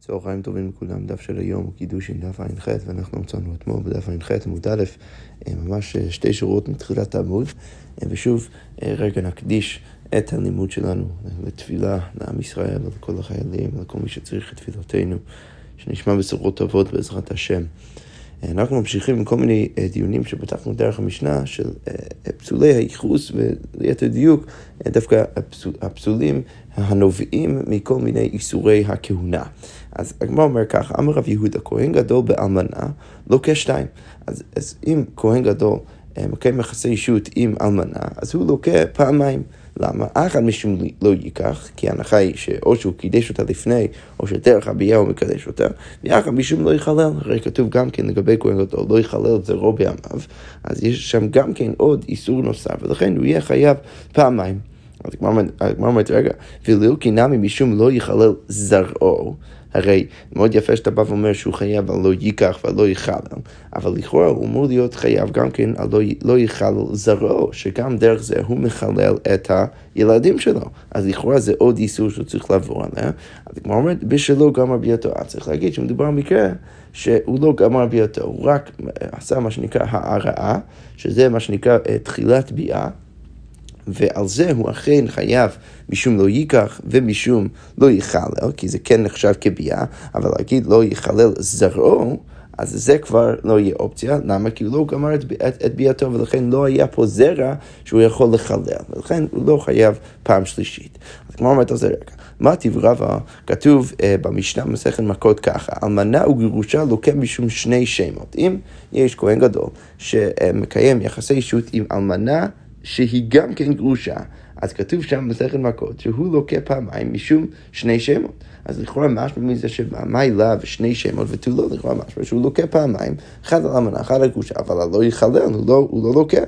צהריים טובים לכולם, דף של היום הוא קידוש עם דף ע"ח ואנחנו מצאנו אתמול בדף ע"ח עמוד א', אה, ממש אה, שתי שורות מתחילת העמוד אה, ושוב רגע נקדיש את הלימוד שלנו לתפילה לעם ישראל ולכל החיילים ולכל מי שצריך את תפילותינו שנשמע בשורות טובות בעזרת השם. אנחנו ממשיכים עם כל מיני דיונים שפתחנו דרך המשנה של פסולי הייחוס וליתר דיוק דווקא הפסולים הנובעים מכל מיני איסורי הכהונה. אז הגמרא אומר ככה, אמר רב יהודה, כהן גדול באלמנה לוקה שתיים. אז, אז אם כהן גדול אה, מקיים יחסי אישות עם אלמנה, אז הוא לוקה פעמיים. למה? אחד משום לא ייקח, כי ההנחה היא שאו שהוא קידש אותה לפני, או שדרך הביאה הוא מקדש אותה, ואחד משום לא יחלל, הרי כתוב גם כן לגבי כהן גדול, לא יחלל את זרעו בימיו, אז יש שם גם כן עוד איסור נוסף, ולכן הוא יהיה חייב פעמיים. אז הגמרא אומרת, רגע, ולאו כי נמי משום לא יחלל זרעו, הרי מאוד יפה שאתה בא ואומר שהוא חייב על לא ייקח ועל לא יחלל, אבל לכאורה הוא אמור להיות חייב גם כן על לא, לא יחלל זרעו, שגם דרך זה הוא מחלל את הילדים שלו. אז לכאורה זה עוד איסור שהוא צריך לעבור עליה. אז כמו אומרת, בשלו גמר ביאתו. אז צריך להגיד שמדובר במקרה שהוא לא גמר ביאתו, הוא רק עשה מה שנקרא הערעה, שזה מה שנקרא אה, תחילת ביאה. ועל זה הוא אכן חייב משום לא ייקח ומשום לא יחלל, כי זה כן נחשב כביאה, אבל להגיד לא יחלל זרעו, אז זה כבר לא יהיה אופציה, למה? כי הוא לא גמר את, את, את ביאתו ולכן לא היה פה זרע שהוא יכול לחלל, ולכן הוא לא חייב פעם שלישית. אז כמו אומרת על זה רגע, מה רבה כתוב uh, במשנה במסכת מכות ככה, אלמנה וגירושה לוקה משום שני שמות. אם יש כהן גדול שמקיים יחסי אישות עם אלמנה שהיא גם כן גרושה. אז כתוב שם במסכת מכות שהוא לוקה פעמיים משום שני שמות. אז לכאורה משמע מזה שמאי לה ושני שמות ותו לא, לכאורה משמע שהוא לוקה פעמיים, אחד על אמנה, אחד על גרושה, אבל לא יחלל, הוא לא, הוא לא לוקה.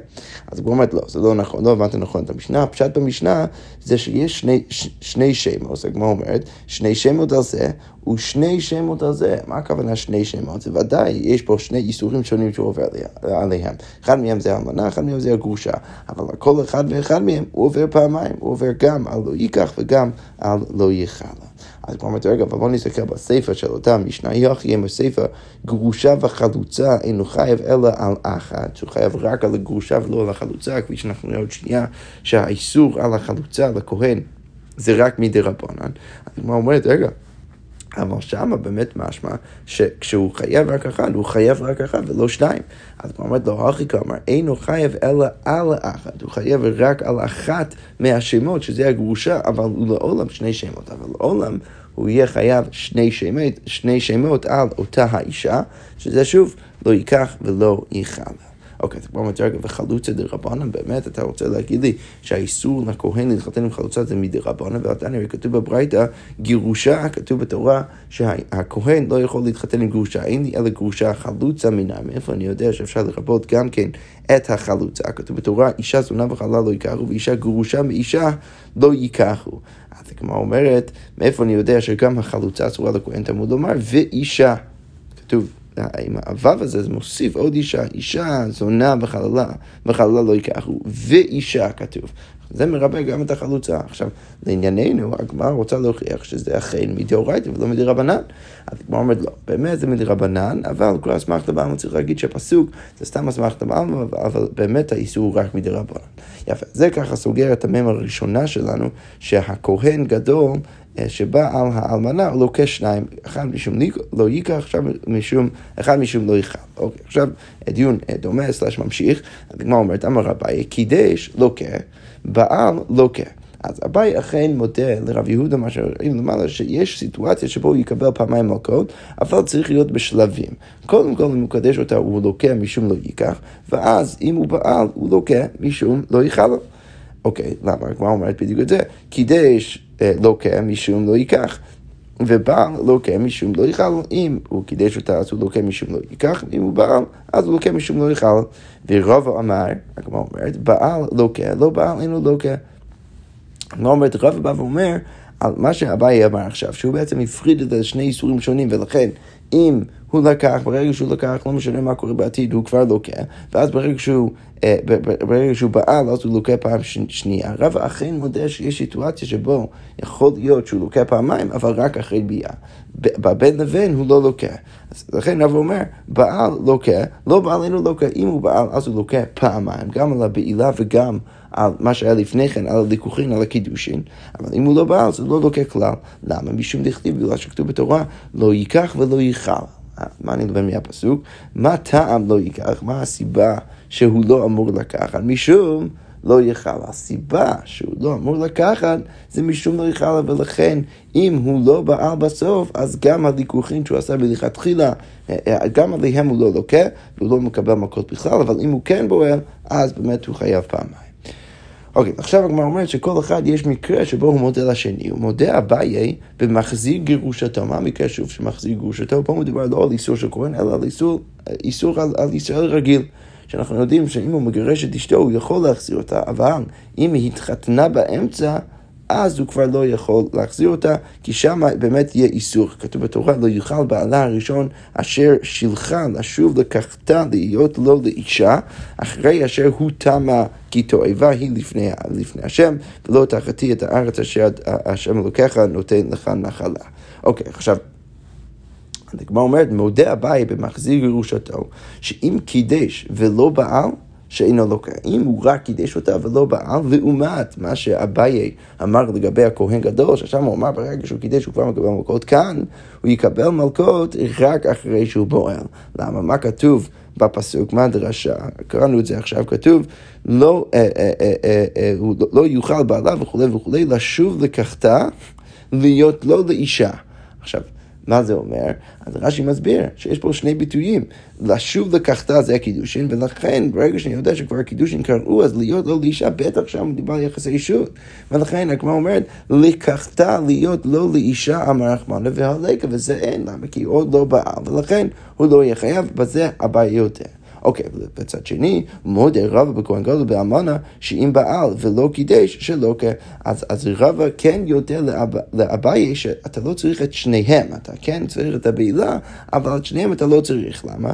אז הוא אומרת, לא, זה לא נכון, לא הבנת נכון את המשנה, הפשט במשנה זה שיש שני, ש, שני שמות, זה כמו אומרת, שני שמות על זה ושני שמות על זה. מה הכוונה שני שמות? זה ודאי, יש פה שני איסורים שונים שהוא עובר עליהם. אחד מהם זה האלמנה, אחד מהם זה הגרושה. אבל כל אחד ואחד מהם הוא עובר פעמיים, הוא עובר גם על לא ייקח וגם על לא יחלה. אז כבר אומרת, רגע, אבל בוא נסתכל בסיפא של אותה משנה, יחי עם הסיפא, גרושה וחלוצה אינו חייב אלא על אחת, שהוא חייב רק על הגרושה ולא על החלוצה, כפי שאנחנו נראה עוד שנייה, שהאיסור על החלוצה לכהן זה רק מדי רבנן. אז כבר אומרת, רגע, אבל שמה באמת משמע שכשהוא חייב רק אחד, הוא חייב רק אחד ולא שניים. אז הוא אומר לו, הכי כלומר, אינו חייב אלא על אחת, הוא חייב רק על אחת מהשמות, שזה הגרושה, אבל הוא לעולם שני שמות, אבל לעולם הוא יהיה חייב שני שמות, שני שמות על אותה האישה, שזה שוב לא ייקח ולא יכלה. אוקיי, אז כבר רגע, וחלוצה דה רבנן, באמת אתה רוצה להגיד לי שהאיסור לכהן להתחתן עם חלוצה זה מדה רבנן, ועדיין כתוב בברייתא, גירושה, כתוב בתורה שהכהן לא יכול להתחתן עם גרושה, אין לי אלא גרושה חלוצה מנה, מאיפה אני יודע שאפשר לרבות גם כן את החלוצה, כתוב בתורה, אישה זונה וחלה לא ייקחו, ואישה גרושה מאישה לא ייקחו. אז הגמרא אומרת, מאיפה אני יודע שגם החלוצה אסורה לכהן תמוד לומר, ואישה. כתוב עם הוו הזה זה מוסיף עוד אישה, אישה זונה וחללה, וחללה לא ייקחו, ואישה כתוב. זה מרבה גם את החלוצה. עכשיו, לענייננו, הגמרא רוצה להוכיח שזה אכן מדאורייתא ולא מדרבנן. אז הגמרא אומרת, לא, באמת זה מדרבנן, אבל כל אסמכתא בעלמא צריך להגיד שהפסוק זה סתם אסמכתא בעלמא, אבל באמת האיסור הוא רק מדרבנן. יפה, זה ככה סוגר את המם הראשונה שלנו, שהכהן גדול אה, שבא על האלמנה הוא לוקח שניים, אחד משום לא ייקח, עכשיו משום, אחד משום לא יחל. אוקיי, עכשיו דיון אה, דומה, סלש ממשיך, הגמרא אומרת, אמר רבי, קידש לוקה, בעל לוקה. אז אביי אכן מודה לרב יהודה, מה שראינו למעלה, שיש סיטואציה שבו הוא יקבל פעמיים מלכות, אבל צריך להיות בשלבים. קודם כל, אם הוא מקדש אותה, הוא לוקה משום לא ייקח, ואז אם הוא בעל, הוא לוקה משום לא יחל. אוקיי, למה? הגמרא אומרת בדיוק את זה. קידש אה, לוקה משום לא ייקח. ובעל לוקה משום לא יאכל, אם הוא קידש אותה אז הוא לוקה משום לא ייקח, אם הוא בעל אז הוא לוקה משום לא יאכל. ורבא אמר, הגמרא אומרת, בעל לוקה, לא בעל אינו לוקה. הגמרא אומרת, רבא בא ואומר, על מה שאביי אמר עכשיו, שהוא בעצם הפריד את השני איסורים שונים, ולכן אם הוא לקח, ברגע שהוא לקח, לא משנה מה קורה בעתיד, הוא כבר לוקח, ואז ברגע שהוא, אה, ברגע שהוא בעל, אז הוא לוקח פעם שנייה. רב אכן מודה שיש סיטואציה שבו יכול להיות שהוא לוקח פעמיים, אבל רק אחרי ביאה. בבין לבין הוא לא לוקה. אז לכן רב אומר, בעל לוקה, לא בעל אינו לוקה, אם הוא בעל אז הוא לוקה פעמיים, גם על הבעילה וגם על מה שהיה לפני כן, על הליכוחין, על הקידושין, אבל אם הוא לא בעל, זה לא לוקה כלל. למה? משום דכתיב, בגלל שכתוב בתורה, לא ייקח ולא ייכל. מה אני מדבר מהפסוק? מה טעם לא ייקח? מה הסיבה שהוא לא אמור לקחת? משום לא יכל. הסיבה שהוא לא אמור לקחת זה משום לא יכל, ולכן אם הוא לא בעל בסוף, אז גם הליכוחים שהוא עשה מלכתחילה, אה, אה, גם עליהם הוא לא לוקה, והוא לא מקבל מכות בכלל, אבל אם הוא כן בועל, אז באמת הוא חייב פעמיים. אוקיי, עכשיו הגמרא אומרת שכל אחד יש מקרה שבו הוא מודה לשני. הוא מודה אביי במחזיר גירושתו. מה המקרה שוב שמחזיר גירושתו? פה מדובר לא על איסור של כהן, אלא על איסור, איסור על, על ישראל רגיל. שאנחנו יודעים שאם הוא מגרש את אשתו הוא יכול להחזיר אותה, אבל אם היא התחתנה באמצע, אז הוא כבר לא יכול להחזיר אותה, כי שם באמת יהיה איסור. כתוב בתורה, לא יוכל בעלה הראשון אשר שילחה לשוב לקחתה להיות לו לאישה, אחרי אשר הוא תמה כי תועבה היא לפני, לפני השם, ולא תחתי את הארץ אשר השם אלוקיך נותן לך נחלה. אוקיי, עכשיו... הגמרא אומרת, מודה אביי במחזיר גירושתו, שאם קידש ולא בעל, שאינו לוקח. אם הוא רק קידש אותה ולא בעל, לעומת מה שאביי אמר לגבי הכהן גדול, ששם הוא אמר ברגע שהוא קידש הוא כבר מקבל מלכות, כאן הוא יקבל מלכות רק אחרי שהוא בועל. למה? מה כתוב בפסוק? מה הדרשה? קראנו את זה עכשיו, כתוב לא, אה, אה, אה, אה, אה, לא יוכל בעלה וכולי וכולי, לשוב לקחתה, להיות לא לאישה. עכשיו, מה זה אומר? אז רש"י מסביר שיש פה שני ביטויים. לשוב לקחתה זה הקידושין, ולכן ברגע שאני יודע שכבר הקידושין קראו, אז להיות לא לאישה, בטח שם מדובר על יחסי אישות. ולכן הגמרא אומרת, לקחתה להיות לא לאישה אמר רחמנא והלקה, וזה אין, למה? כי עוד לא בעל, ולכן הוא לא יהיה חייב, בזה הבעיה יותר. אוקיי, בצד שני, מודה רבא בכהן גדול באמנה, שאם בעל ולא קידש, שלא כן. אז, אז רבא כן יודע לאביי שאתה לא צריך את שניהם, אתה כן צריך את הבעילה, אבל את שניהם אתה לא צריך. למה?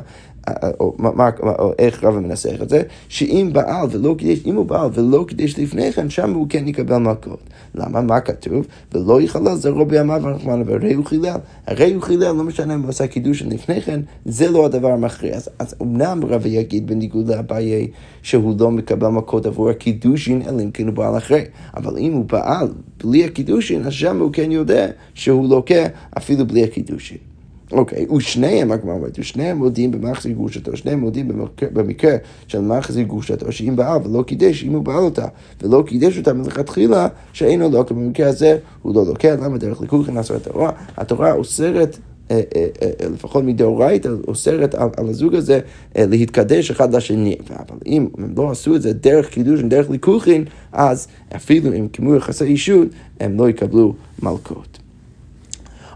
או, מה, או איך רבא מנסח את זה, שאם בעל ולא קידש, אם הוא בעל ולא קידש לפני כן, שם הוא כן יקבל מכות. למה? מה כתוב? ולא יחלל זרעו בימיו הרחמנה, והרי הוא חילל. הרי הוא חילל, לא משנה אם הוא עשה קידוש לפני כן, זה לא הדבר המכריע. אז, אז אמנם רבא יגיד בניגוד לאביי שהוא לא מקבל מכות עבור הקידושין, אלא אם כן הוא בעל אחרי. אבל אם הוא פעל בלי הקידושין, אז שם הוא כן יודע שהוא לוקה אפילו בלי הקידושין. אוקיי, ושניהם, הגמרא אומרת, ושניהם מודים במחזיר גרושתו, שניהם מודים במקרה, של מחזיר גרושתו, שאם בעל ולא קידש, אם הוא בעל אותה, ולא קידש אותה מלכתחילה, שאינו לוקח, במקרה הזה הוא לא לוקח, למה דרך ליכוד נכנס התורה? התורה אוסרת אה, אה, אה, לפחות מדאורייתא, אוסרת על, על הזוג הזה להתקדש אחד לשני. אבל אם הם לא עשו את זה דרך קידוש, דרך ליכוחין, אז אפילו אם קיימו יחסי אישות, הם לא יקבלו מלכות.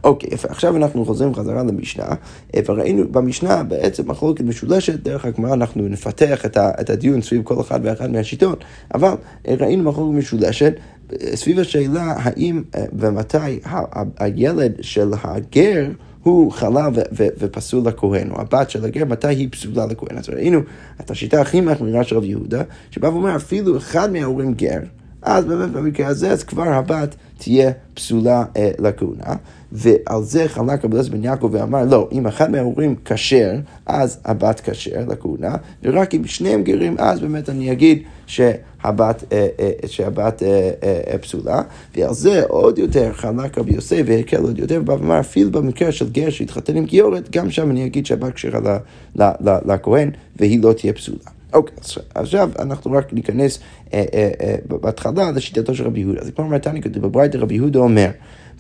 אוקיי, יפה. עכשיו אנחנו חוזרים חזרה למשנה, אה, וראינו במשנה בעצם מחלוקת משולשת, דרך הגמרא אנחנו נפתח את, הדיון סביב כל אחד ואחד מהשיטות, אבל אה, ראינו מחלוקת משולשת אה, סביב השאלה האם ומתי הילד של הגר הוא חלה ו- ו- ופסול לכהן, או הבת של הגר, מתי היא פסולה לכהן. אז ראינו את השיטה הכי מחמירה של רב יהודה, שבא ואומר אפילו אחד מההורים גר, אז באמת במקרה הזה, אז כבר הבת תהיה פסולה אה, לכהונה. ועל זה חלק רבי אליעזר בן יעקב ואמר, לא, אם אחד מההורים כשר, אז הבת כשר לכהונה, ורק אם שניהם גרים, אז באמת אני אגיד שהבת, אה, אה, שהבת אה, פסולה. ועל זה עוד יותר חלק רבי יוסף והקל עוד יותר, ובא ואמר, אפילו במקרה של גר שהתחתן עם גיורת, גם שם אני אגיד שהבת כשרה לכהן, והיא לא תהיה פסולה. אוקיי, okay, עכשיו אנחנו רק ניכנס אה, אה, אה, בהתחלה לשיטתו של רבי יהודה. אז אומרת, אני כתוב בברייתא רבי יהודה אומר,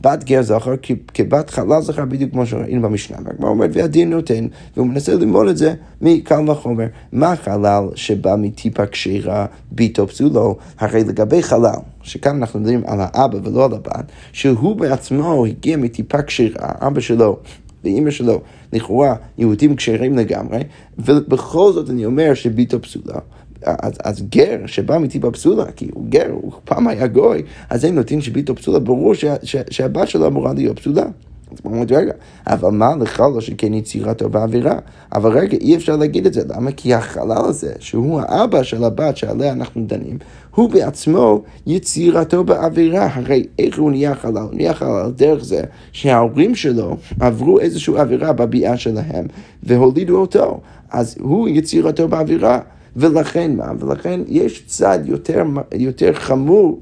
בת גר זכר כבת חלל זכר בדיוק כמו שראינו במשנה. והגמרא אומרת, והדין נותן, והוא מנסה ללמוד את זה מקל וחומר. מה חלל שבא מטיפה כשרה ביתו פסולו? הרי לגבי חלל, שכאן אנחנו מדברים על האבא ולא על הבת, שהוא בעצמו הגיע מטיפה כשרה, אבא שלו. ואימא שלו, לכאורה יהודים כשרים לגמרי, ובכל זאת אני אומר שביתו פסולה. אז, אז גר שבא מטיפה פסולה, כי הוא גר, הוא פעם היה גוי, אז הם נותנים שביתו פסולה, ברור ש, ש, שהבת שלו אמורה להיות פסולה. אז הוא אומר, רגע, אבל מה לך לא שכן יצירתו באווירה? אבל רגע, אי אפשר להגיד את זה, למה? כי החלל הזה, שהוא האבא של הבת שעליה אנחנו דנים, הוא בעצמו יצירתו באווירה. הרי איך הוא נהיה חלל? הוא נהיה חלל דרך זה שההורים שלו עברו איזושהי אווירה בביאה שלהם והולידו אותו. אז הוא יצירתו באווירה. ולכן מה? ולכן יש צד יותר, יותר חמור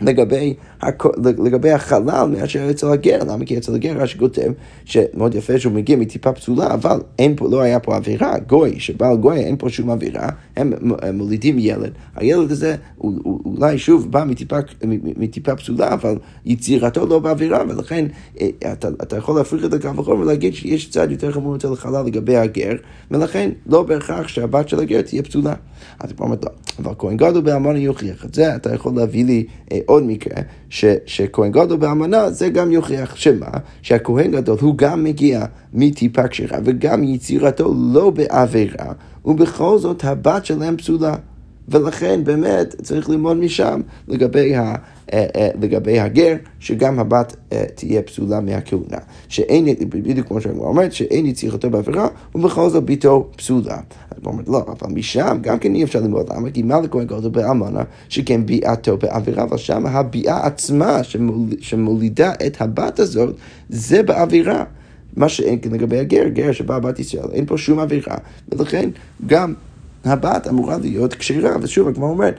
לגבי, לגבי החלל מאשר אצל הגר, למה? כי אצל הגר רש"י כותב שמאוד יפה שהוא מגיע מטיפה פסולה, אבל אין פה, לא היה פה אווירה, גוי, שבעל גוי אין פה שום אווירה, הם, מולידים ילד, הילד הזה אולי שוב בא מטיפה, מטיפה פסולה, אבל יצירתו לא באווירה, ולכן אה, אתה, אתה יכול להפריך את הקו החור ולהגיד שיש צד יותר חמור אצל החלל לגבי הגר, ולכן לא בהכרח שהבת של הגר תהיה פסולה. אז הוא אומר, לא, אבל כהן גדול באמונה יוכיח את זה, אתה יכול להביא לי אה, עוד מקרה, ש, שכהן גדול באמנה זה גם יוכיח, שמה? שהכהן גדול הוא גם מגיע מטיפה כשרה וגם יצירתו לא בעבירה, ובכל זאת הבת שלהם פסולה. ולכן באמת צריך ללמוד משם לגבי, לגבי הגר, שגם הבת אה, תהיה פסולה מהכהונה. שאין, בדיוק כמו שהגמרא אומרת, שאין יצירתו בעבירה, ובכל זאת ביתו פסולה. אז הוא אומר, לא, אבל משם גם כן אי אפשר ללמוד. למה? כי מה לכהן גדול באלמנה, שכן ביאתו בעבירה, אבל שם הביאה עצמה שמול, שמולידה את הבת הזאת, זה בעבירה. מה שאין כן לגבי הגר, גר שבא בת ישראל, אין פה שום אווירה, ולכן גם הבת אמורה להיות כשרה, ושוב, כמו אומרת,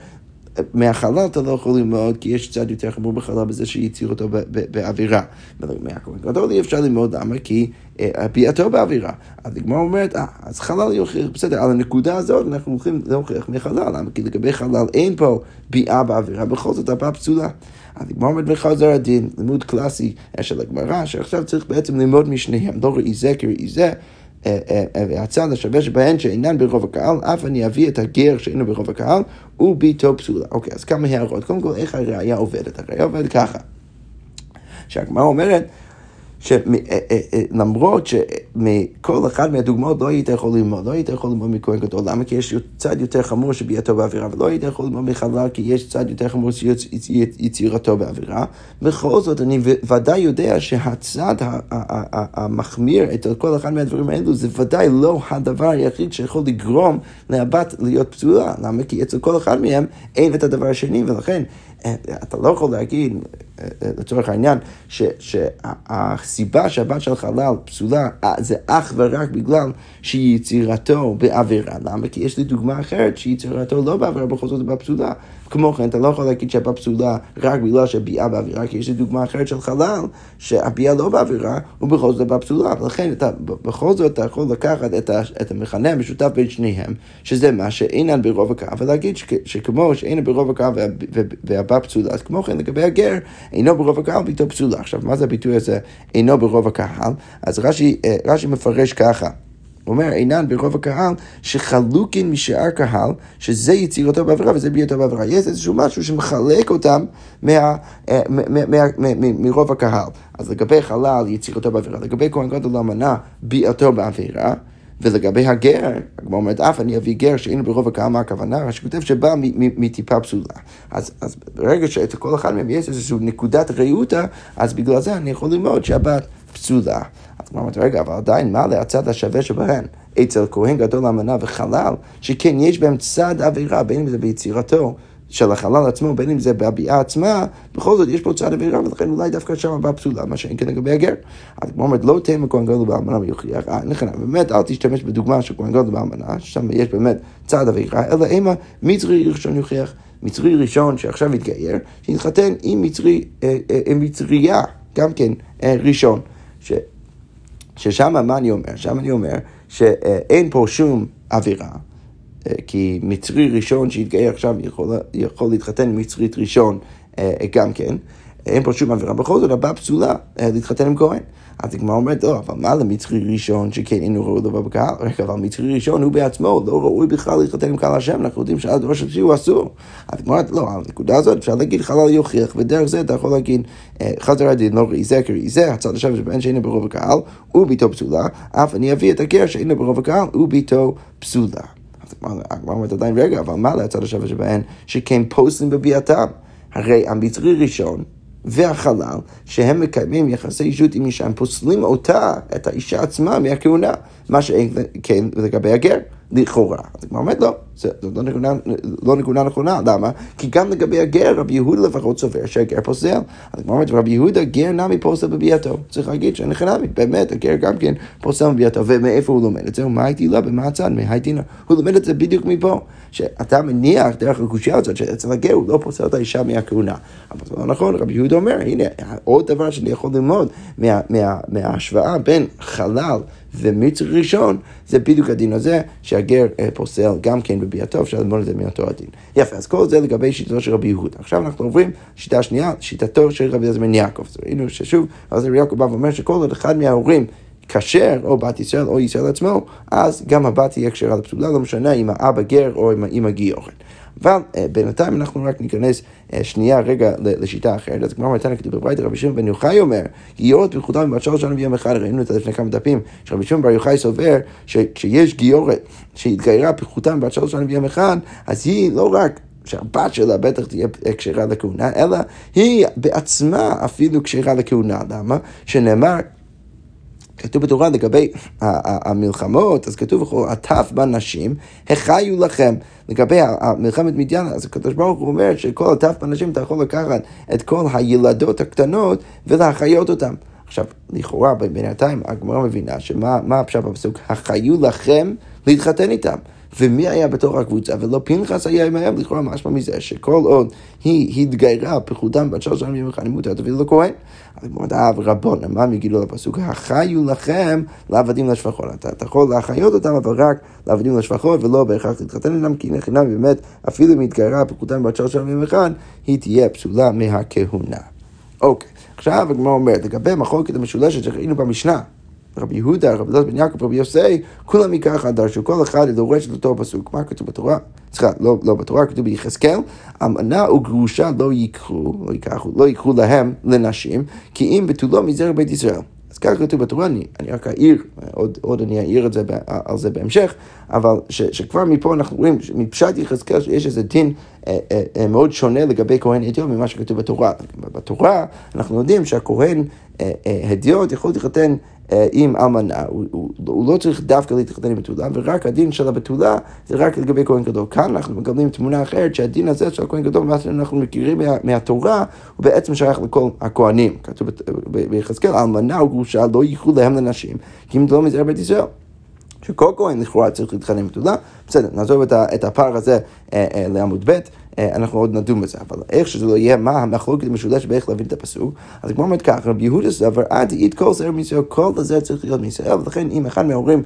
מהחלל אתה לא יכול ללמוד, כי יש צד יותר חמור בחלל בזה שהצהיר אותו באווירה. מהכהן גדול אי אפשר ללמוד, למה? כי אה, ביאתו באווירה. אז הגמרא אומרת, אה, אז חלל יוכיח, בסדר, על הנקודה הזאת אנחנו הולכים להוכיח מחלל, למה? כי לגבי חלל אין פה ביאה באווירה, בכל זאת הבאה פסולה. אז הגמרא אומרת בחזר הדין, לימוד קלאסי של הגמרא, שעכשיו צריך בעצם ללמוד משניהם, לא ראי זה כראי זה. אה, אה, אה, והצד השווה שבהן שאינן ברוב הקהל, אף אני אביא את הגר שאינו ברוב הקהל, וביתו פסולה. אוקיי, אז כמה הערות. קודם כל, איך הראייה עובדת? הראייה עובדת ככה. שהגמרא אומרת, שלמרות שמכל אחד מהדוגמאות לא היית יכול ללמוד, לא היית יכול ללמוד מכהן גדול, למה? כי יש צד יותר חמור שביאתו באווירה, ולא היית יכול ללמוד מחלל, כי יש צד יותר חמור שיצירתו באווירה. בכל זאת, אני ודאי יודע שהצד המחמיר את כל אחד מהדברים האלו, זה ודאי לא הדבר היחיד שיכול לגרום לבת להיות פסולה. למה? כי אצל כל אחד מהם אין את הדבר השני, ולכן אה, אתה לא יכול להגיד, אה, אה, לצורך העניין, שהסיבה שהבת של חלל פסולה זה אך ורק בגלל שהיא יצירתו בעבירה. למה? כי יש לי דוגמה אחרת שיצירתו לא בעבירה, בכל זאת בפסולה. כמו כן, אתה לא יכול להגיד שהביאה פסולה רק בגלל שהביאה באווירה, כי יש לי דוגמה אחרת של חלל, שהביאה לא באווירה, ובכל זאת הביאה פסולה. ולכן אתה, בכל זאת אתה יכול לקחת את, ה, את המכנה המשותף בין שניהם, שזה מה שאינן ברוב הקו, ולהגיד שכמו שאינן ברוב הקו והבאה פסולה, אז כמו כן לגבי הגר, אינו ברוב הקהל ביתו פסולה. עכשיו, מה זה הביטוי הזה, אינו ברוב הקהל? אז רש"י, אה, רש"י מפרש ככה. הוא אומר, אינן ברוב הקהל שחלוקין משאר קהל, שזה יצירתו בעבירה וזה ביאתו בעבירה. יש איזשהו משהו שמחלק אותם אה, מרוב הקהל. אז לגבי חלל, יצירתו בעבירה, לגבי כהן גדול לאמנה, ביאתו בעבירה. ולגבי הגר, הגמרא אומרת, אף אני אביא גר שאין ברוב הקהל, מה הכוונה? שכותב שבא מטיפה פסולה. אז, אז ברגע שאצל כל אחד מהם יש איזושהי נקודת ראותה, אז בגלל זה אני יכול ללמוד שהבת פסולה. הוא אומרת, רגע, אבל עדיין, מה להצד השווה שבהן? אצל כהן גדול אמנה וחלל, שכן יש בהם צד עבירה, בין אם זה ביצירתו של החלל עצמו, בין אם זה בהביעה עצמה, בכל זאת יש פה צד עבירה, ולכן אולי דווקא שם הבאה פסולה, מה שאין כן לגבי הגר. אז כמו אומרת, לא תהיה כהן גדול באמנה ויוכיח, אה, נכונה, באמת אל תשתמש בדוגמה של כהן גדול באמנה, ששם יש באמת צד עבירה, אלא אימה מצרי ראשון יוכיח. מצרי ראשון שעכשיו התגייר, שהתחתן עם מצרי, אה, אה, עם מצריה, גם כן ראשון. ש, ששם מה אני אומר? שם אני אומר שאין פה שום עבירה, כי מצרי ראשון שהתגייר עכשיו יכול, יכול להתחתן עם מצרית ראשון גם כן, אין פה שום עבירה, בכל זאת הבא פסולה להתחתן עם כהן. אז הגמרא אומרת, לא, אבל מה למצרי ראשון שכן אינו ראוי לבוא בקהל? רגע, אבל מצרי ראשון הוא בעצמו לא ראוי בכלל להתחתן עם קהל השם, אנחנו יודעים שעד ראש השני הוא אסור. אז הגמרא, לא, על הנקודה הזאת אפשר להגיד חלל יוכיח, ודרך זה אתה יכול להגיד, אה, חזר הדין לא ראי זה כראי זה, הצד עכשיו שבן שאינו ברוב הקהל, הוא ביתו פסולה, אף אני אביא את הגר שאינו ברוב הקהל, הוא ביתו פסולה. הגמרא אומרת עדיין, רגע, אבל מה לצד השווה שבהן שכן פוסלים בביאתם? הרי המצרי ראשון והחלל, שהם מקיימים יחסי אישות עם אישה, הם פוסלים אותה, את האישה עצמה, מהכהונה, מה שאין כן לגבי הגר. לכאורה. אז הגמרא אומרת לא, זאת לא לא נקודה נכונה, למה? כי גם לגבי הגר, רבי יהודה לפחות סובר שהגר פוסל. אז הגמרא אומרת, רבי יהודה גר נמי פוסל בביאתו. צריך להגיד שאין לך נמי, באמת, הגר גם כן פוסל בביאתו. ומאיפה הוא לומד את זה? ומה הייתי לה? במה הצד? מהייתינה. הוא לומד את זה בדיוק מפה. שאתה מניח דרך הקושייה הזאת שאצל הגר הוא לא פוסל את האישה מהכהונה. אבל זה לא נכון, רבי יהודה אומר, הנה, עוד דבר שאני יכול ללמוד מה, מה, מההשוואה בין חלל ומצר ראשון, זה בדיוק הדין הזה, שהגר אה, פוסל גם כן בביאתו, אפשר ללמוד את זה מאותו הדין. יפה, אז כל זה לגבי שיטתו של רבי יהודה. עכשיו אנחנו עוברים לשיטה שנייה, שיטתו של רבי יזמן יעקב. אז ראינו ששוב, אז רבי יעקב בא ואומר שכל עוד אחד מההורים כשר, או בת ישראל או ישראל עצמו, אז גם הבת תהיה כשרה לפסולה, לא משנה אם האבא גר או אם האמא גיורת. אבל uh, בינתיים אנחנו רק ניכנס uh, שנייה רגע לשיטה אחרת. אז כמו מתנה כתוב בברית, רבי שמעון בן יוחאי אומר, גיורת בזכותם מבת שלוש שנה ויום אחד, ראינו את זה לפני כמה דפים, שרבי שמעון בר יוחאי סובר שכשיש גיורת שהתגיירה בזכותם מבת שלוש שנה ויום אחד, אז היא לא רק שהבת שלה בטח תהיה כשרה לכהונה, אלא היא בעצמה אפילו כשרה לכהונה. למה? שנאמר כתוב בתורה לגבי המלחמות, אז כתוב וכל עטף בנשים, החיו לכם. לגבי מלחמת מדיין, אז הקדוש ברוך הוא אומר שכל עטף בנשים אתה יכול לקחת את כל הילדות הקטנות ולהחיות אותן. עכשיו, לכאורה, בינתיים הגמרא מבינה שמה הפשט בפסוק? החיו לכם להתחתן איתם. ומי היה בתוך הקבוצה, ולא פנחס היה עמהם, לכאורה משמע מזה שכל עוד היא התגיירה פחותם בת שלוש שנים יום אחד, היא מותרת תביא לכהן. אז מאוד אהב רבון, מה מגילו לפסוק? החיו לכם לעבדים לשפחות. אתה יכול להחיות אותם, אבל רק לעבדים לשפחות, ולא בהכרח להתחתן איתם, כי נכנע באמת, אפילו אם התגיירה פחותם בת שלוש שנים יום אחד, היא תהיה פסולה מהכהונה. אוקיי, עכשיו הגמרא אומרת, לגבי המחלוקת המשולשת שראינו במשנה, רבי יהודה, רבי דוד בן יעקב, רבי יוסי, כולם מככה דרשו, כל אחד דורש את אותו פסוק. מה כתוב בתורה? סליחה, לא, לא בתורה, כתוב ביחזקאל, אמנה וגרושה לא ייקחו, לא ייקחו, לא ייקחו להם לנשים, כי אם בתולו מזרע בית ישראל. אז ככה כתוב בתורה, אני, אני רק אעיר, עוד, עוד אני אעיר את זה, על זה בהמשך, אבל ש, שכבר מפה אנחנו רואים, מפשט יחזקאל שיש איזה דין אה, אה, אה, מאוד שונה לגבי כהן אתיופי ממה שכתוב בתורה. בתורה אנחנו יודעים שהכהן אה, אה, הדיוט יכול להתחתן עם אלמנה, הוא, הוא, לא צריך דווקא להתחתן עם בתולה, ורק הדין של הבתולה זה רק לגבי כהן גדול. כאן אנחנו מקבלים תמונה אחרת שהדין הזה של הכהן גדול, מה שאנחנו מכירים מה, מהתורה, הוא בעצם שייך לכל הכהנים. כתוב ביחזקאל, אלמנה וגרושה לא ייחו להם לנשים, כי אם לא מזרע בית ישראל. שכל כהן לכאורה צריך להתחתן עם בתולה, בסדר, נעזוב את הפער הזה לעמוד ב'. אה, אנחנו עוד נדון בזה, אבל איך שזה לא יהיה, מה המחלוקת המשולשת באיך להבין את הפסוק, אז כמו אומרת ככה, רבי יהודה סבר, עד יעיד כל זרע מישראל, כל הזה צריך להיות מישראל, ולכן אם אחד מההורים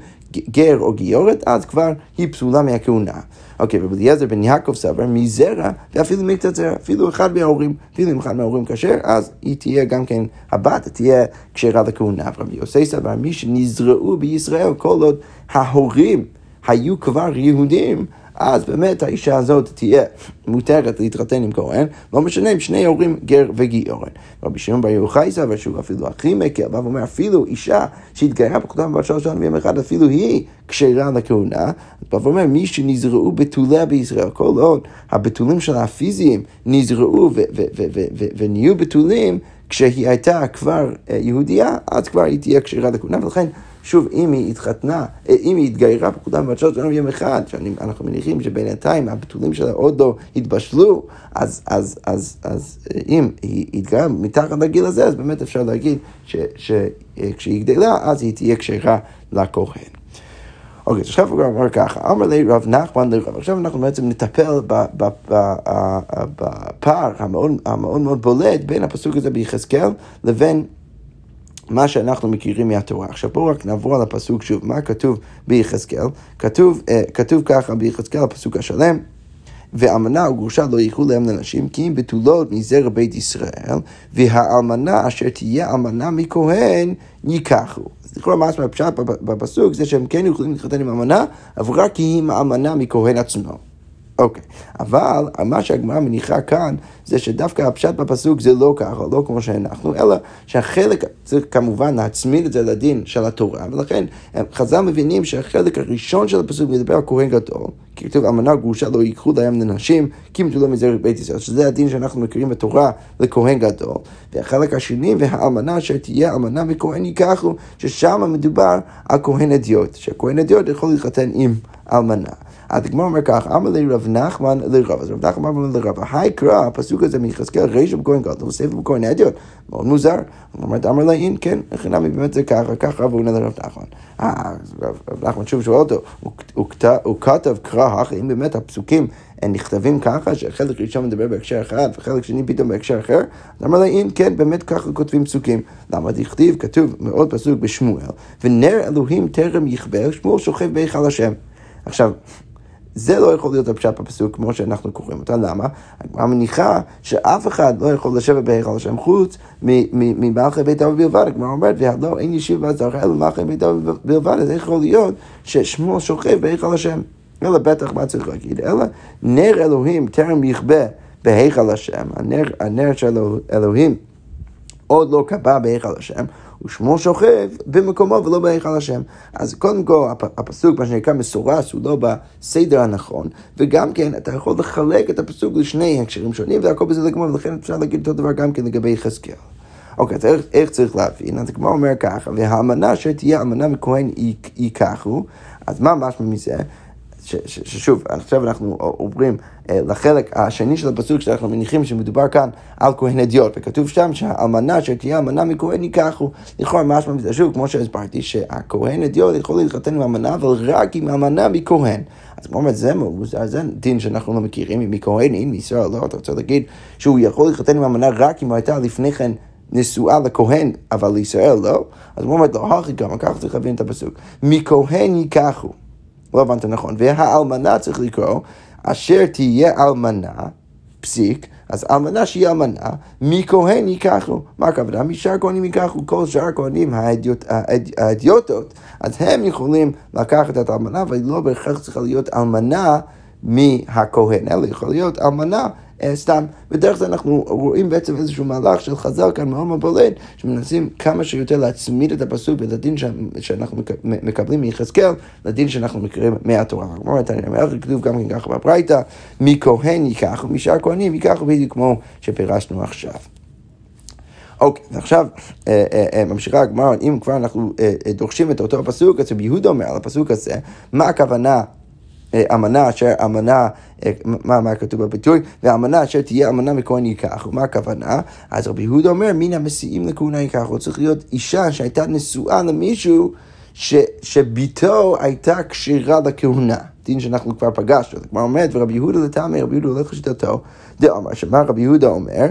גר או גיורת, אז כבר היא פסולה מהכהונה. אוקיי, רבי אליעזר בן יעקב סבר, מזרע, ואפילו מקצת זרע, אפילו אחד מההורים, אפילו אם אחד מההורים כשר, אז היא תהיה גם כן, הבת תהיה כשרה לכהונה. רבי יוסי סבר, מי שנזרעו בישראל, כל עוד ההורים היו כבר יהודים, אז באמת האישה הזאת תהיה מותרת להתחתן עם כהן, לא משנה אם שני הורים גר וגיורן. רבי שמעון בר יוחאי סבר שהוא אפילו הכי מקל, בא ואומר אפילו אישה שהתגיירה בכותב בת שלוש שנים אחד, אפילו היא כשרה לכהונה, בא ואומר מי שנזרעו בתוליה בישראל, כל עוד הבתולים שלה הפיזיים נזרעו ונהיו בתולים כשהיא הייתה כבר אה, יהודייה, אז כבר היא תהיה כשרה לכהונה, ולכן שוב, אם היא התחתנה, אה, אם היא התגיירה פקודה שלוש שנים יום אחד, שאנחנו מניחים שבינתיים הבתולים שלה עוד לא התבשלו, אז, אז, אז, אז אה, אם היא התגיירה מתחת לגיל הזה, אז באמת אפשר להגיד שכשהיא אה, גדלה, אז היא תהיה כשרה לכהן. אוקיי, אז עכשיו הוא אומר ככה, אמר לי רב נחמן לרב, עכשיו אנחנו בעצם נטפל בפער המאוד מאוד בולט בין הפסוק הזה ביחזקאל לבין מה שאנחנו מכירים מהתורה. עכשיו בואו רק נעבור על הפסוק שוב, מה כתוב ביחזקאל? כתוב, uh, כתוב ככה ביחזקאל, הפסוק השלם, ואלמנה וגרושה לא ייכו להם לנשים, כי אם בתולות מזרע בית ישראל, והאלמנה אשר תהיה אלמנה מכהן, ייקחו. אז לכאורה מה הפשט בפסוק זה שהם כן יכולים להתחתן עם אלמנה, אבל רק כי היא אלמנה מכהן עצמו. אוקיי, אבל מה שהגמרא מניחה כאן זה שדווקא הפשט בפסוק זה לא ככה, לא כמו שאנחנו, אלא שהחלק, צריך כמובן להצמיד את זה לדין של התורה, ולכן חז"ל מבינים שהחלק הראשון של הפסוק מדבר על כהן גדול, כי כתוב אמנה גרושה לא ייקחו להם לנשים, כי מתולו מזרח בית ישראל, שזה הדין שאנחנו מכירים בתורה לכהן גדול. והחלק השני, והאלמנה אשר תהיה אלמנה מכהן ייקחו, ששם מדובר על כהן אדיוט, שהכהן אדיוט יכול להתחתן עם אלמנה. הגמרא אומר כך, אמר לי רב נחמן לרב, אז רב נחמן אמר לרב, היי קרא, הפסוק הזה מיחזקאל רישא בכהן גדול, וספר בכהן אדיוט, מאוד מוזר. אומרת, אמר לה, אין, כן, חינמי באמת זה ככה, ככה, והוא עונה לרב נחמן. אה, רב נחמן שוב שואל אותו, הוא כתב קרא, אם באמת הפסוקים נכתבים ככה, שחלק ראשון מדבר בהקשר אחד, וחלק שני פתאום בהקשר אחר, אז אמר לה, אם כן, באמת ככה כותבים פסוקים. למה דכתיב, כתוב מאוד פסוק בשמואל, ונר אלוהים טרם יכבה, שמואל שוכב בהיכל השם. עכשיו, זה לא יכול להיות הפשט בפסוק כמו שאנחנו קוראים אותה, למה? הגמרא מניחה שאף אחד לא יכול לשבת בהיכל השם חוץ ממלכי בית אבי בלבד. הגמרא אומרת, והלא אין ישיב בזרחה אלא מלכי בית אבי בלבד, אז איך יכול להיות ששמו שוכב בהיכל השם? אלא בטח מה צריך להגיד, אלא נר אלוהים טרם יכבה בהיכל השם, הנר, הנר של אלוהים עוד לא קבע בהיכל השם, ושמו שוכב במקומו ולא בהיכל השם. אז קודם כל, הפסוק, מה שנקרא מסורס, הוא לא בסדר הנכון, וגם כן, אתה יכול לחלק את הפסוק לשני הקשרים שונים, והכל בזה לגמור, ולכן אפשר להגיד אותו דבר גם כן לגבי יחזקאל. אוקיי, אז איך, איך צריך להבין? אז הגמרא אומר ככה, והאמנה שתהיה אמנה מכהן ייקחו, אז מה משמע מזה? ששוב, עכשיו אנחנו עוברים אה, לחלק השני של הפסוק שאנחנו מניחים שמדובר כאן על כהן אדיוט, וכתוב שם שהאלמנה שתהיה אלמנה מכהן ייקחו, לכאורה משמע מזה, שוב, כמו שהסברתי, שהכהן אדיוט יכול להתחתן עם אלמנה, אבל רק עם אלמנה מכהן. אז כמו אומרת, זה מוזר, זה דין שאנחנו לא מכירים, אם מכהן, אם מישראל, לא, אתה רוצה להגיד שהוא יכול להתחתן עם אלמנה רק אם הוא הייתה לפני כן נשואה לכהן, אבל לישראל לא? אז הוא אומר, לא, הכי גם, ככה צריך להבין את הפסוק. מכהן ייקחו. לא הבנת נכון. והאלמנה צריך לקרוא, אשר תהיה אלמנה, פסיק, אז אלמנה שהיא אלמנה, מכהן ייקחו. מה הכוונה? משאר כהנים ייקחו, כל שאר הכהנים האדיוטות, אז הם יכולים לקחת את האלמנה, אבל לא בהכרח צריכה להיות אלמנה מהכהן, אלא יכול להיות אלמנה אה, סתם. בדרך כלל אנחנו רואים בעצם איזשהו מהלך של חז"ל כאן מאוד מאוד שמנסים כמה שיותר להצמיד את הפסוק ואת שאנחנו מקבלים מיחזקאל, לדין שאנחנו מכירים מהתורה. כמו את הנאמר, כתוב גם כן ככה בברייתא, מכהן ייקח ומשאר כהנים ייקח בדיוק כמו שפירשנו עכשיו. אוקיי, ועכשיו אה, אה, אה, ממשיכה הגמרא, אם כבר אנחנו אה, אה, דורשים את אותו הפסוק, אז רבי יהודה אומר על הפסוק הזה, מה הכוונה אמנה אשר אמנה, אה, מה, מה כתוב בביטוי? ואמנה אשר תהיה אמנה מכהן ייקח. ומה הכוונה? אז רבי יהודה אומר, מן המסיעים לכהונה ייקח. הוא צריך להיות אישה שהייתה נשואה למישהו ש, שביתו הייתה כשירה לכהונה. דין שאנחנו כבר פגשנו. זה כבר עומד, ורבי יהודה לטעמי, רבי יהודה הולך לשיטתו, דאמר, שמה רבי יהודה אומר?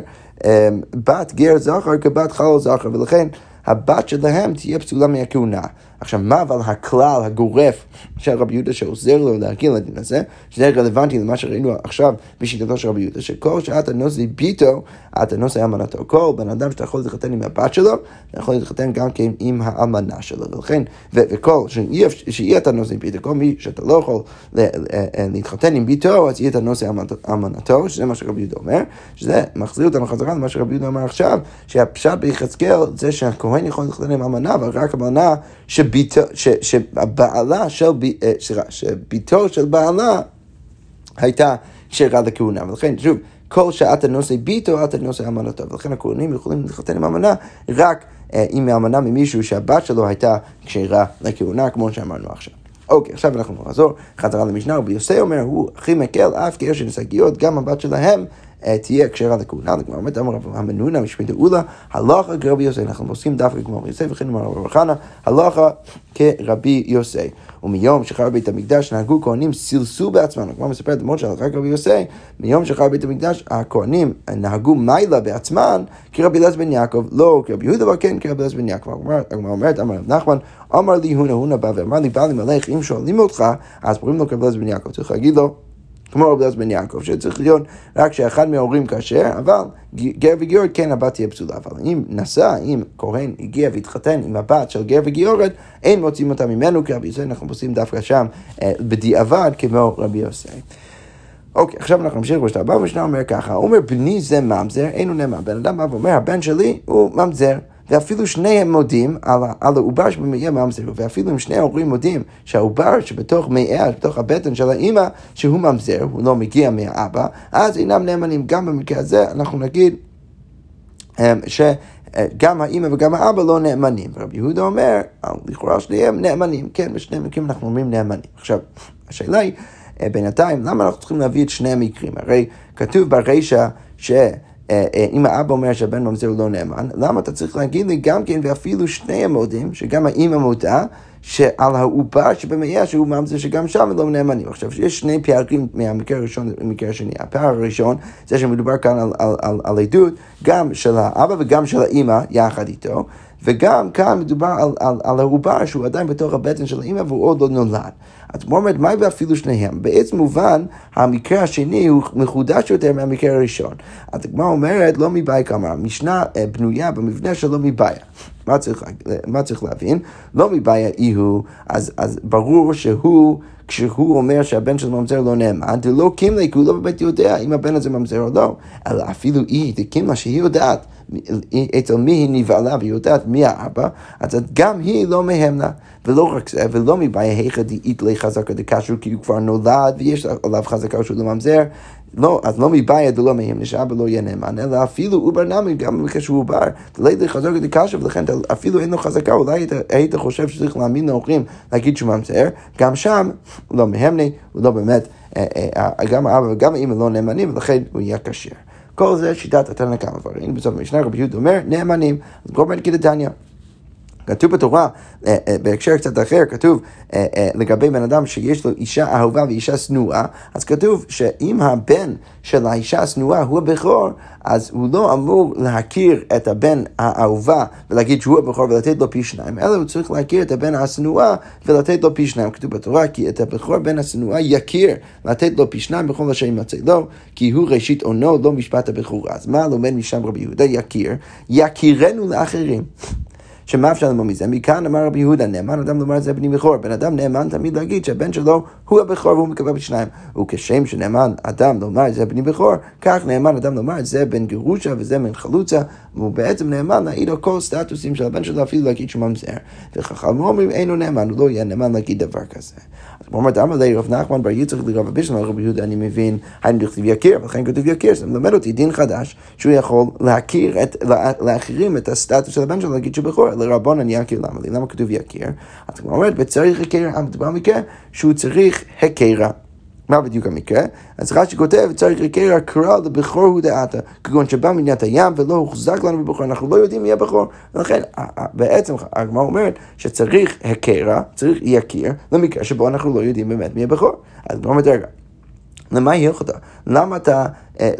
אמ, בת גר זכר כבת חלל זכר, ולכן הבת שלהם תהיה פסולה מהכהונה. עכשיו, מה אבל הכלל הגורף של רבי יהודה שעוזר לו להגיע לדין הזה, שזה רלוונטי למה שראינו עכשיו בשיטתו של רבי יהודה, שכל שעת הנושא ביתו, אתה נושא אמנתו. כל בן אדם שאתה יכול להתחתן עם הבת שלו, אתה יכול להתחתן גם כן עם האמנה שלו. ולכן, וכל, שאי אתה נושא ביתו, כל מי שאתה לא יכול אה, להתחתן עם ביתו, אז אי אתה נושא אמנתו, שזה מה שרבי יהודה אומר, שזה מחזיר אותנו חזרה למה שרבי יהודה אומר עכשיו, שהפשט ביחזקאל זה שהכהן יכול להתחתן עם אמנה, אבל רק אמנה שביתו, שבעלה של, אה, סליחה, שביתו של בעלה הייתה כשרה לכהונה, ולכן שוב, כל שעת הנושא ביתו, אתה נושא אמנתו, ולכן הכהנים יכולים להתחתן עם אמנה רק אה, עם האמנה ממישהו שהבת שלו הייתה כשרה לכהונה, כמו שאמרנו עכשיו. אוקיי, עכשיו אנחנו נחזור חזרה למשנה, רבי יוסי אומר, הוא הכי מקל, אף גר של נשגיות, גם הבת שלהם אה, תהיה כשרה לכהונה, לגמר אומרת, אמר רב המנונה משמי דאולה, הלכה כרבי יוסי, אנחנו עושים דווקא כמו רבי יוסי, וכן אמר רב חנה, הלכה כרבי יוסי. ומיום שחרב בית המקדש נהגו כהנים סילסו בעצמם, כמו מספר דמות של הלכה כרבי יוסי, מיום שחרב בית המקדש הכהנים נהגו מיילה בעצמם כרבי אלעזר בן יעקב, לא כרבי יהודה אבל כן כרבי אלעזר בן יעקב. הגמרא אומרת, אמר רב נחמן, אמר לי הונה הונה בא ואמר לי, בא לי מלך, אם שואלים אותך, אז קוראים לו כרבי אלעזר בן יעקב, צריך להגיד לו כמו רבי אלעזר בן יעקב, שצריך להיות רק שאחד מההורים כשר, אבל גר וגיורת כן הבת תהיה פסולה. אבל אם נסע, אם כהן הגיע והתחתן עם הבת של גר וגיורת, אין מוצאים אותה ממנו כרבי יוסי, אנחנו עושים דווקא שם אה, בדיעבד כמו רבי יוסי. אוקיי, עכשיו אנחנו נמשיך בשלב הבא, ושנה אומר ככה, הוא אומר, בני זה ממזר, אינו נאמן. בן אדם בא ואומר, הבן שלי הוא ממזר. ואפילו שניהם מודים על, על העובר שבמאייה ממזר, ואפילו אם שני ההורים מודים שהעובר שבתוך מאייה, בתוך הבטן של האימא, שהוא ממזר, הוא לא מגיע מהאבא, אז אינם נאמנים. גם במקרה הזה אנחנו נגיד אמ, שגם האימא וגם האבא לא נאמנים. ורבי יהודה אומר, לכאורה שניהם נאמנים. כן, בשני מקרים אנחנו אומרים נאמנים. עכשיו, השאלה היא, אה, בינתיים, למה אנחנו צריכים להביא את שני המקרים? הרי כתוב ברישא ש... אה, אה, אם האבא אומר שהבן ממזר הוא לא נאמן, למה אתה צריך להגיד לי גם כן, ואפילו שני המודים, שגם האימא מודה, שעל העובר שבמאייה שהוא ממזר שגם שם לא נאמנים. עכשיו, יש שני פערים מהמקרה הראשון למקרה השני. הפער הראשון זה שמדובר כאן על, על, על, על עדות גם של האבא וגם של האימא יחד איתו, וגם כאן מדובר על, על, על העובר שהוא עדיין בתוך הבטן של האימא והוא עוד לא נולד. אז הוא אומר, מה ואפילו שניהם? בעצם מובן, המקרה השני הוא מחודש יותר מהמקרה הראשון. אז הגמרא אומרת, לא מבעיה כמה, המשנה אה, בנויה במבנה שלא מבעיה. מה צריך, מה צריך להבין? לא מבעיה אי הוא, אז, אז ברור שהוא... כשהוא אומר שהבן של ממזר לא נאמן, דלא קימלי, כי הוא לא באמת יודע אם הבן הזה ממזר או לא. אלא אפילו היא, דקימלה שהיא יודעת אצל מי היא נבהלה והיא יודעת מי האבא, אז גם היא לא מהמנה. ולא רק זה, ולא מבעיה היכא דאית לי חזקה דקשרו, כי הוא כבר נולד ויש עליו חזקה שהוא לא ממזר. לא, אז לא מבעיה דלא מהמנה, שאבא לא יהיה נאמן, אלא אפילו עובר נמי, גם במקרה שהוא עובר, דלי חזקה דקשרו, ולכן אפילו אין לו חזקה, אולי היית, היית חושב שצריך להאמין להורים להגיד שהוא ממזר, גם שם לא מהמנה, הוא לא באמת, אה, אה, אה, גם האבא וגם האמא לא נאמנים, ולכן הוא יהיה כשר. כל זה שיטת התנא קמא, והראינו בסוף המשנה רבי יהודה אומר נאמנים, אז גורמן כדתניא. כתוב בתורה, אה, אה, בהקשר קצת אחר, כתוב אה, לגבי בן אדם שיש לו אישה אהובה ואישה שנואה, אז כתוב שאם הבן של האישה השנואה הוא הבכור, אז הוא לא אמור להכיר את הבן האהובה ולהגיד שהוא הבכור ולתת לו פי שניים, אלא הוא צריך להכיר את הבן השנואה ולתת לו פי שניים. כתוב בתורה כי את הבכור בן השנואה יכיר לתת לו פי שניים בכל אשר ימצא לו, כי הוא ראשית עונו, לא משפט הבכורה. אז מה לומד משם רבי יהודה? יכיר, יכירנו לאחרים. שמה אפשר ללמוד מזה? מכאן אמר רבי יהודה, נאמן אדם לומר את זה בני בכור. בן אדם נאמן תמיד להגיד שהבן שלו הוא הבכור והוא מקבל בשניים. וכשם שנאמן אדם לומר את זה בני בכור, כך נאמן אדם לומר את זה בן גירושה וזה בן חלוצה, והוא בעצם נאמן להעיד על כל סטטוסים של הבן שלו, אפילו להגיד שהוא ממזר. וחכמים אומרים אינו נאמן, הוא לא יהיה נאמן להגיד דבר כזה. אז הוא אומר, דאמר לי רב נחמן בר יצחק לרב אבישן, רבי יהודה אני מבין, היינו דכתיב יכיר, ולכן כתוב יכיר, זה מלמד אותי דין חדש, שהוא יכול להכיר את, לאחרים את הסטטוס של הבן שלו, להגיד שהוא בכור. לרבונן יכיר למה לי? למה כתוב יכיר? אז הוא אומר, וצריך הכיר, מדובר במקרה שהוא צריך הכירה. מה בדיוק המקרה? אז רש"י כותב, צריך הכר הקרא לבכור הוא דעתה, כגון שבא מדינת הים ולא הוחזק לנו בבכור, אנחנו לא יודעים מי הבכור. ולכן בעצם הגמרא אומרת שצריך הכרה, צריך יכיר, למקרה שבו אנחנו לא יודעים באמת מי הבכור. אז הגמרא אומרת, רגע, למה הלכתה? למה אתה, אה,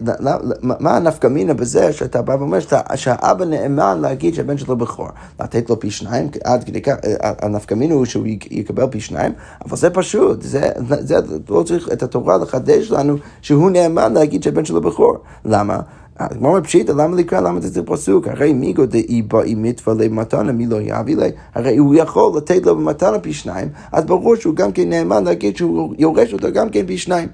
מה הנפקא מינה בזה שאתה בא ואומר שהאבא נאמן להגיד שהבן שלו בכור? לתת לו פי שניים, עד כדי כך, אה, הנפקא מינה הוא שהוא יקבל פי שניים, אבל זה פשוט, זה, זה לא צריך את התורה לחדש לנו שהוא נאמן להגיד שהבן שלו בכור. למה? הגמרא פשיטא, למה לקרוא, למה זה צריך פסוק? הרי מי גודאי באי מצווה למתנה, מי לא יביא לי? הרי הוא יכול לתת לו במתנה פי שניים, אז ברור שהוא גם כן נאמן להגיד שהוא יורש אותו גם כן פי שניים.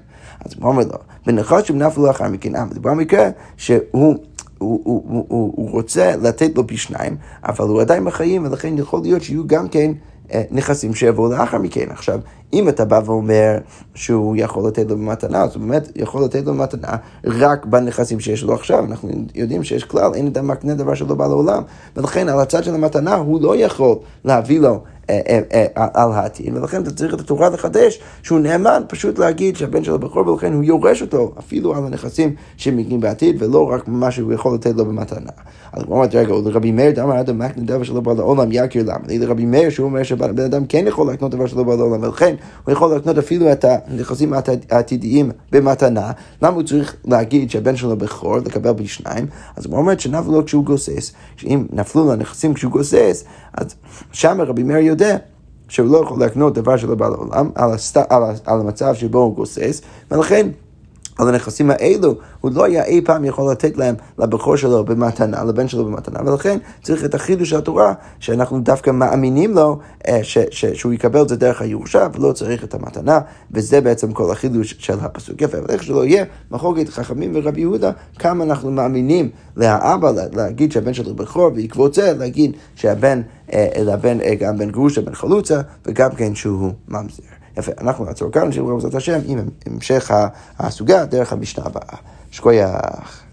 אז הוא אומר לו, בנחש נפלו לאחר מכן, אה, מדובר במקרה שהוא... הוא, הוא, הוא, הוא, הוא רוצה לתת לו פי שניים, אבל הוא עדיין בחיים, ולכן יכול להיות שיהיו גם כן אה, נכסים שיבואו לאחר מכן. עכשיו, אם אתה בא ואומר שהוא יכול לתת לו במתנה, אז הוא באמת יכול לתת לו במתנה רק בנכסים שיש לו עכשיו. אנחנו יודעים שיש כלל, אין אדם מקנה דבר שלא בא לעולם. ולכן על הצד של המתנה הוא לא יכול להביא לו אה, אה, אה, על העתיד, ולכן אתה צריך את התורה לחדש, שהוא נאמן פשוט להגיד שהבן שלו בכור, ולכן הוא יורש אותו אפילו על הנכסים שמגיעים בעתיד, ולא רק מה שהוא יכול לתת לו במתנה. אז הוא אומר, רגע, לרבי מאיר דאמר אדם מקנה דבר שלא בא לעולם, יכיר למה? לרבי מאיר שהוא אומר שבן אדם כן יכול לקנות דבר שלא בא לעולם, ולכן הוא יכול לקנות אפילו את הנכסים העתידיים במתנה, למה הוא צריך להגיד שהבן שלו בכור, לקבל בי שניים? אז הוא אומר שנפלו לו כשהוא גוסס, שאם נפלו לו הנכסים כשהוא גוסס, אז שם רבי מאיר יודע שהוא לא יכול להקנות דבר שלא בא לעולם על, הסת... על, על המצב שבו הוא גוסס, ולכן על הנכסים האלו, הוא לא היה אי פעם יכול לתת להם לבכור שלו במתנה, לבן שלו במתנה, ולכן צריך את החידוש של התורה, שאנחנו דווקא מאמינים לו אה, ש, ש, שהוא יקבל את זה דרך הירושה, ולא צריך את המתנה, וזה בעצם כל החידוש של הפסוק. יפה, אבל איך שלא יהיה, מחוגת חכמים ורבי יהודה, כמה אנחנו מאמינים לאבא להגיד שהבן שלו בכור, בעקבות זה להגיד שהבן, אה, לבן, אה, גם בן גרושה, בן חלוצה, וגם כן שהוא ממזר. יפה, אנחנו נעצור כאן, נשאיר בעזרת השם עם המשך הסוגיה דרך המשנה הבאה. שכוייח.